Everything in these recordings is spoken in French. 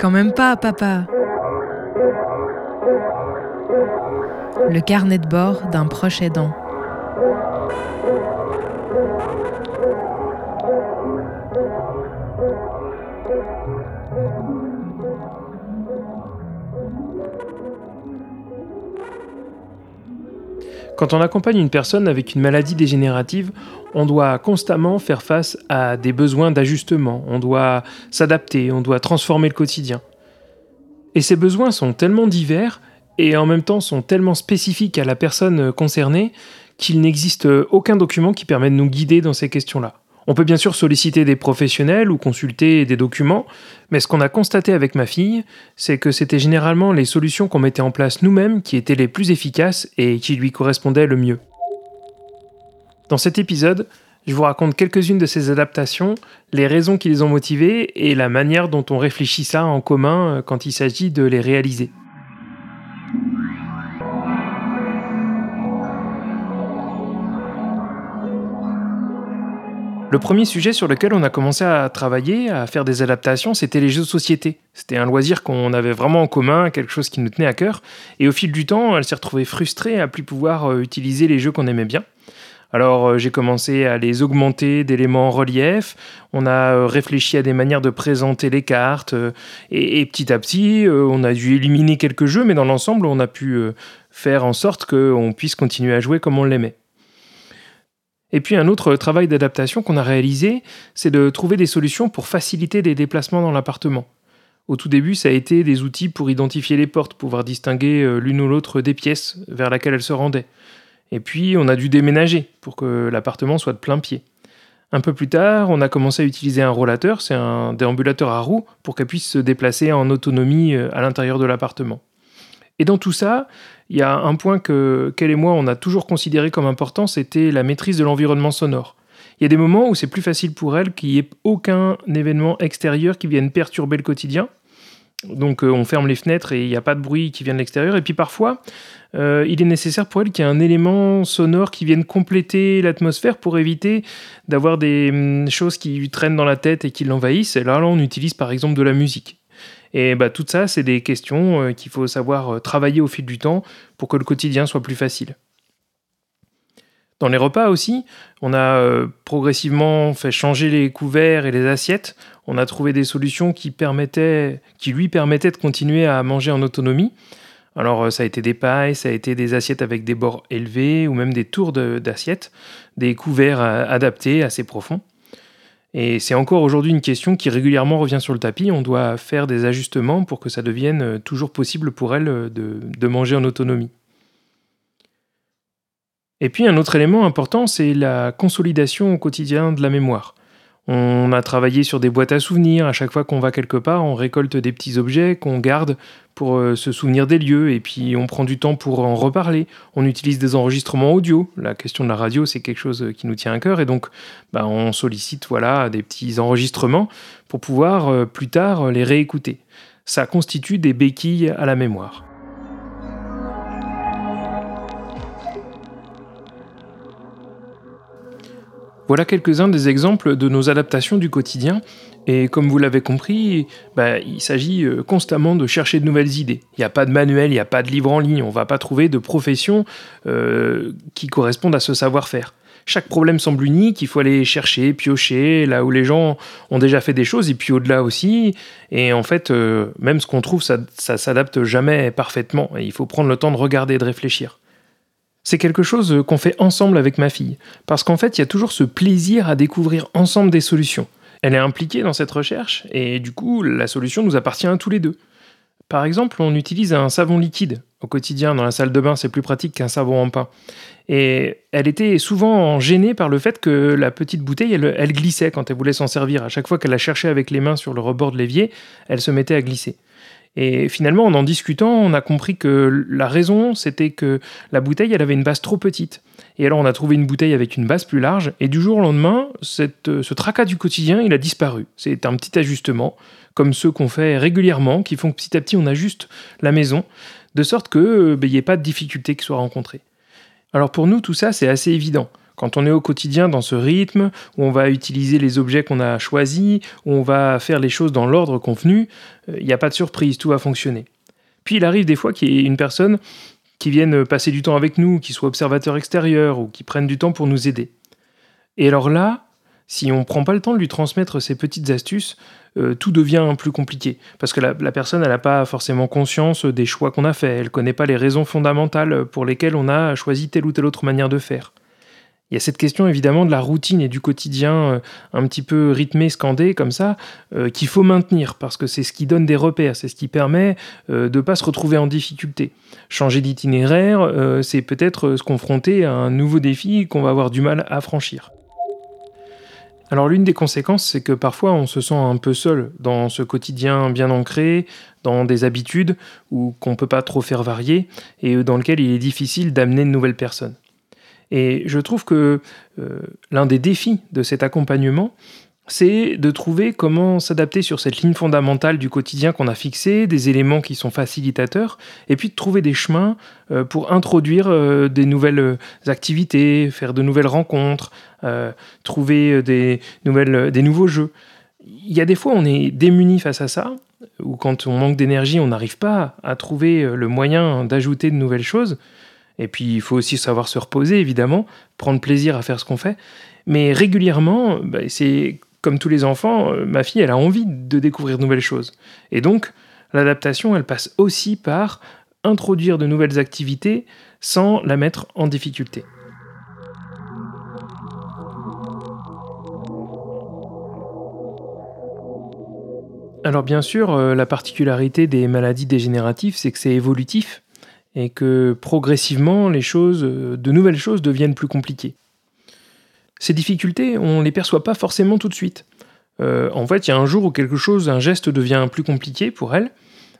Quand même pas, papa. Le carnet de bord d'un proche aidant. Quand on accompagne une personne avec une maladie dégénérative, on doit constamment faire face à des besoins d'ajustement, on doit s'adapter, on doit transformer le quotidien. Et ces besoins sont tellement divers et en même temps sont tellement spécifiques à la personne concernée qu'il n'existe aucun document qui permet de nous guider dans ces questions-là. On peut bien sûr solliciter des professionnels ou consulter des documents, mais ce qu'on a constaté avec ma fille, c'est que c'était généralement les solutions qu'on mettait en place nous-mêmes qui étaient les plus efficaces et qui lui correspondaient le mieux. Dans cet épisode, je vous raconte quelques-unes de ces adaptations, les raisons qui les ont motivées et la manière dont on réfléchit ça en commun quand il s'agit de les réaliser. Le premier sujet sur lequel on a commencé à travailler, à faire des adaptations, c'était les jeux de société. C'était un loisir qu'on avait vraiment en commun, quelque chose qui nous tenait à cœur. Et au fil du temps, elle s'est retrouvée frustrée à plus pouvoir euh, utiliser les jeux qu'on aimait bien. Alors euh, j'ai commencé à les augmenter d'éléments en relief, on a euh, réfléchi à des manières de présenter les cartes, et, petit à petit on a dû éliminer quelques jeux, mais dans l'ensemble on a pu faire en sorte qu'on puisse continuer à jouer comme on l'aimait. Et puis un autre travail d'adaptation qu'on a réalisé, c'est de trouver des solutions pour faciliter les déplacements dans l'appartement. Au tout début, ça a été des outils pour identifier les portes, pouvoir distinguer euh, l'une ou l'autre des pièces vers laquelle elles se rendaient. Et puis, on a dû déménager pour que l'appartement soit de plein pied. Un peu plus tard, on a commencé à utiliser un rollateur, c'est un déambulateur à roues, pour qu'elle puisse se déplacer en autonomie euh, à l'intérieur de l'appartement. Et dans tout ça, il y a un point que qu'elle et moi, on a toujours considéré comme important, c'était la maîtrise de l'environnement sonore. Il y a des moments où c'est plus facile pour elle qu'il n'y ait aucun événement extérieur qui vienne perturber le quotidien. Donc euh, on ferme les fenêtres et il n'y a pas de bruit qui vient de l'extérieur. Et puis parfois, euh, il est nécessaire pour elle qu'il y ait un élément sonore qui vienne compléter l'atmosphère pour éviter d'avoir des hum, choses qui lui traînent dans la tête et qui l'envahissent. Et là, on utilise par exemple de la musique. Et bah, tout ça, c'est des questions euh, qu'il faut savoir euh, travailler au fil du temps pour que le quotidien soit plus facile. Dans les repas aussi, on a euh, progressivement fait changer les couverts et les assiettes. On a trouvé des solutions qui, permettaient, qui lui permettaient de continuer à manger en autonomie. Alors ça a été des pailles, ça a été des assiettes avec des bords élevés ou même des tours d'assiettes, des couverts adaptés assez profonds. Et c'est encore aujourd'hui une question qui régulièrement revient sur le tapis. On doit faire des ajustements pour que ça devienne euh, toujours possible pour elle euh, de, de manger en autonomie. Et puis un autre élément important, c'est la consolidation au quotidien de la mémoire. On a travaillé sur des boîtes à souvenirs. À chaque fois qu'on va quelque part, on récolte des petits objets qu'on garde pour euh, se souvenir des lieux et puis on prend du temps pour en reparler. On utilise des enregistrements audio. La question de la radio, c'est quelque chose qui nous tient à cœur et donc bah, on sollicite voilà des petits enregistrements pour pouvoir euh, plus tard les réécouter. Ça constitue des béquilles à la mémoire. Voilà quelques-uns des exemples de nos adaptations du quotidien. Et comme vous l'avez compris, bah, il s'agit euh, constamment de chercher de nouvelles idées. Il n'y a pas de manuel, il n'y a pas de livre en ligne, on ne va pas trouver de profession euh, qui correspondent à ce savoir-faire. Chaque problème semble unique, il faut aller chercher, piocher, là où les gens ont déjà fait des choses, et puis au-delà aussi. Et en fait, euh, même ce qu'on trouve, ça, ça s'adapte jamais parfaitement. Et il faut prendre le temps de regarder et de réfléchir c'est quelque chose qu'on fait ensemble avec ma fille. Parce qu'en fait, il y a toujours ce plaisir à découvrir ensemble des solutions. Elle est impliquée dans cette recherche et du coup, la solution nous appartient à tous les deux. Par exemple, on utilise un savon liquide au quotidien dans la salle de bain, c'est plus pratique qu'un savon en pain. Et elle était souvent gênée par le fait que la petite bouteille, elle, elle glissait quand elle voulait s'en servir. À chaque fois qu'elle la cherchait avec les mains sur le rebord de l'évier, elle se mettait à glisser. Et finalement, en en discutant, on a compris que la raison, c'était que la bouteille, elle avait une base trop petite. Et alors, on a trouvé une bouteille avec une base plus large, et du jour au lendemain, cette, ce tracas du quotidien, il a disparu. C'est un petit ajustement, comme ceux qu'on fait régulièrement, qui font que petit à petit, on ajuste la maison, de sorte qu'il n'y ben, ait pas de difficultés qui soient rencontrées. Alors pour nous, tout ça, c'est assez évident. Quand on est au quotidien dans ce rythme, où on va utiliser les objets qu'on a choisis, où on va faire les choses dans l'ordre convenu, il euh, n'y a pas de surprise, tout va fonctionner. Puis il arrive des fois qu'il y ait une personne qui vienne passer du temps avec nous, qui soit observateur extérieur ou qui prenne du temps pour nous aider. Et alors là, si on ne prend pas le temps de lui transmettre ces petites astuces, euh, tout devient plus compliqué. Parce que la, personne, n'a pas forcément conscience des choix qu'on a faits, elle ne connaît pas les raisons fondamentales pour lesquelles on a choisi telle ou telle autre manière de faire. Il y a cette question évidemment de la routine et du quotidien euh, un petit peu rythmé, scandé comme ça, euh, qu'il faut maintenir parce que c'est ce qui donne des repères, c'est ce qui permet de ne pas se retrouver en difficulté. Changer d'itinéraire, c'est peut-être se confronter à un nouveau défi qu'on va avoir du mal à franchir. Alors l'une des conséquences, c'est que parfois on se sent un peu seul dans ce quotidien bien ancré, dans des habitudes ou qu'on ne peut pas trop faire varier et dans lequel il est difficile d'amener de nouvelles personnes. Et je trouve que euh, l'un des défis de cet accompagnement, c'est de trouver comment s'adapter sur cette ligne fondamentale du quotidien qu'on a fixée, des éléments qui sont facilitateurs, et puis de trouver des chemins euh, pour introduire euh, des nouvelles activités, faire de nouvelles rencontres, trouver des, nouvelles, des nouveaux jeux. Il y a des fois, on est démuni face à ça, ou quand on manque d'énergie, on n'arrive pas à trouver le moyen d'ajouter de nouvelles choses. Et puis, il faut aussi savoir se reposer, évidemment, prendre plaisir à faire ce qu'on fait. Mais régulièrement, bah, c'est comme tous les enfants, euh, ma fille, elle a envie de découvrir de nouvelles choses. Et donc, l'adaptation, elle passe aussi par introduire de nouvelles activités sans la mettre en difficulté. Alors bien sûr, euh, la particularité des maladies dégénératives, c'est que c'est évolutif et que progressivement, les choses, euh, de nouvelles choses deviennent plus compliquées. Ces difficultés, on ne les perçoit pas forcément tout de suite. Euh, en fait, il y a un jour où quelque chose, un geste devient plus compliqué pour elle,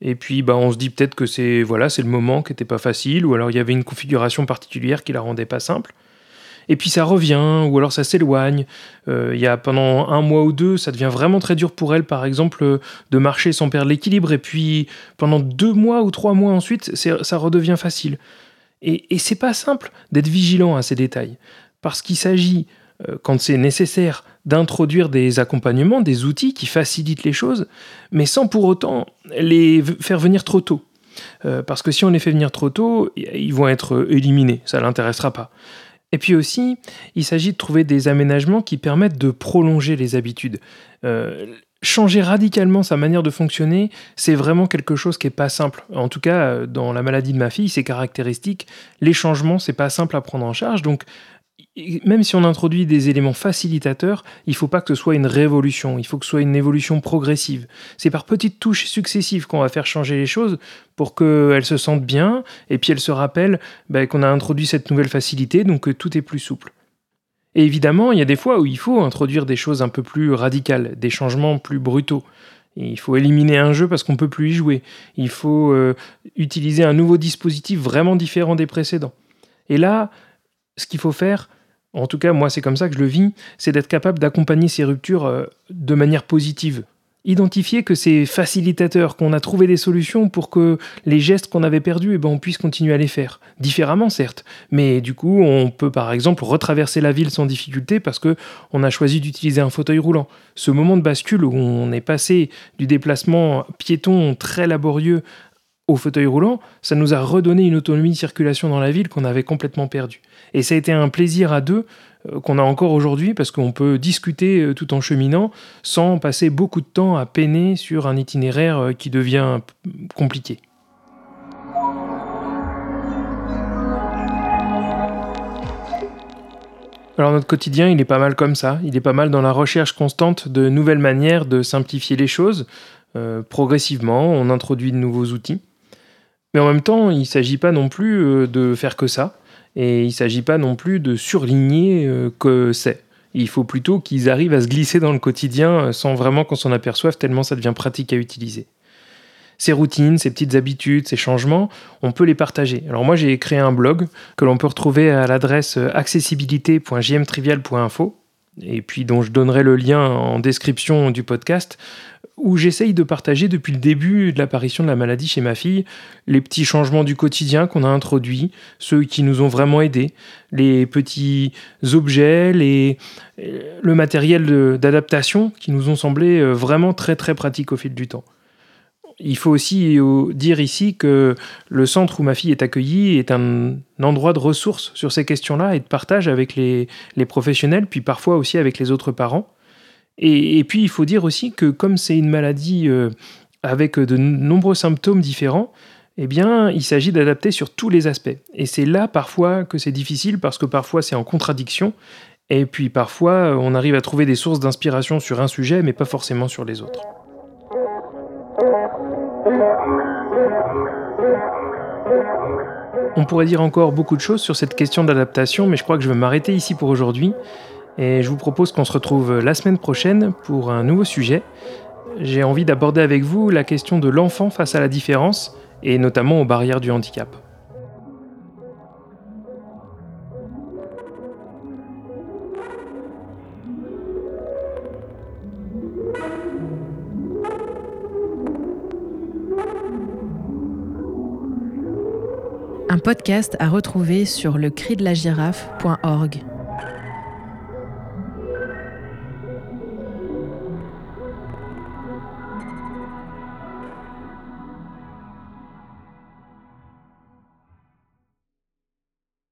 et puis bah, on se dit peut-être que c'est voilà, c'est le moment qui n'était pas facile, ou alors il y avait une configuration particulière qui la rendait pas simple. Et puis ça revient, ou alors ça s'éloigne. Euh, il y a pendant un mois ou deux, ça devient vraiment très dur pour elle, par exemple, de marcher sans perdre l'équilibre. Et puis pendant deux mois ou trois mois ensuite, ça redevient facile. Et, et c'est pas simple d'être vigilant à ces détails, parce qu'il s'agit euh, quand c'est nécessaire, d'introduire des accompagnements, des outils qui facilitent les choses, mais sans pour autant les faire venir trop tôt. Euh, parce que si on les fait venir trop tôt, ils vont être éliminés, ça l'intéressera pas. Et puis aussi, il s'agit de trouver des aménagements qui permettent de prolonger les habitudes. Euh, changer radicalement sa manière de fonctionner, c'est vraiment quelque chose qui n'est pas simple. En tout cas, dans la maladie de ma fille, c'est caractéristique. Les changements, c'est pas simple à prendre en charge. Donc, même si on introduit des éléments facilitateurs, il ne faut pas que ce soit une révolution, il faut que ce soit une évolution progressive. C'est par petites touches successives qu'on va faire changer les choses pour qu'elles se sentent bien, et puis elles se rappellent ben, qu'on a introduit cette nouvelle facilité, donc que tout est plus souple. Et évidemment, il y a des fois où il faut introduire des choses un peu plus radicales, des changements plus brutaux. Il faut éliminer un jeu parce qu'on ne peut plus y jouer. Il faut euh, utiliser un nouveau dispositif vraiment différent des précédents. Et là, ce qu'il faut faire, en tout cas moi c'est comme ça que je le vis, c'est d'être capable d'accompagner ces ruptures euh, de manière positive. Identifier que c'est facilitateur, qu'on a trouvé des solutions pour que les gestes qu'on avait perdus, eh ben, on puisse continuer à les faire. Différemment certes, mais du coup on peut par exemple retraverser la ville sans difficulté parce que on a choisi d'utiliser un fauteuil roulant. Ce moment de bascule où on est passé du déplacement piéton très laborieux au fauteuil roulant, ça nous a redonné une autonomie de circulation dans la ville qu'on avait complètement perdue. Et ça a été un plaisir à deux euh, qu'on a encore aujourd'hui parce qu'on peut discuter euh, tout en cheminant sans passer beaucoup de temps à peiner sur un itinéraire euh, qui devient compliqué. Alors notre quotidien, il est pas mal comme ça, il est pas mal dans la recherche constante de nouvelles manières de simplifier les choses. progressivement, on introduit de nouveaux outils. Mais en même temps, il ne s'agit pas non plus euh, de faire que ça, et il ne s'agit pas non plus de surligner euh, que c'est. Il faut plutôt qu'ils arrivent à se glisser dans le quotidien euh, sans vraiment qu'on s'en aperçoive, tellement ça devient pratique à utiliser. Ces routines, ces petites habitudes, ces changements, on peut les partager. Alors moi j'ai créé un blog que l'on peut retrouver à l'adresse accessibilité.jmtrivial.info et puis dont je donnerai le lien en description du podcast où j'essaye de partager depuis le début de l'apparition de la maladie chez ma fille les petits changements du quotidien qu'on a introduits, ceux qui nous ont vraiment aidés, les petits objets, les, le matériel d'adaptation qui nous ont semblé euh, vraiment très très pratiques au fil du temps. Il faut aussi euh, dire ici que le centre où ma fille est accueillie est un endroit de ressources sur ces questions-là et de partage avec les, les professionnels, puis parfois aussi avec les autres parents. Et, puis, il faut dire aussi que comme c'est une maladie euh, avec de nombreux symptômes différents, eh bien, il s'agit d'adapter sur tous les aspects. Et c'est là parfois que c'est difficile parce que parfois c'est en contradiction. Et puis parfois, on arrive à trouver des sources d'inspiration sur un sujet, mais pas forcément sur les autres. On pourrait dire encore beaucoup de choses sur cette question d'adaptation, mais je crois que je vais m'arrêter ici pour aujourd'hui. Et je vous propose qu'on se retrouve la semaine prochaine pour un nouveau sujet. J'ai envie d'aborder avec vous la question de l'enfant face à la différence, et notamment aux barrières du handicap. Un podcast à retrouver sur le.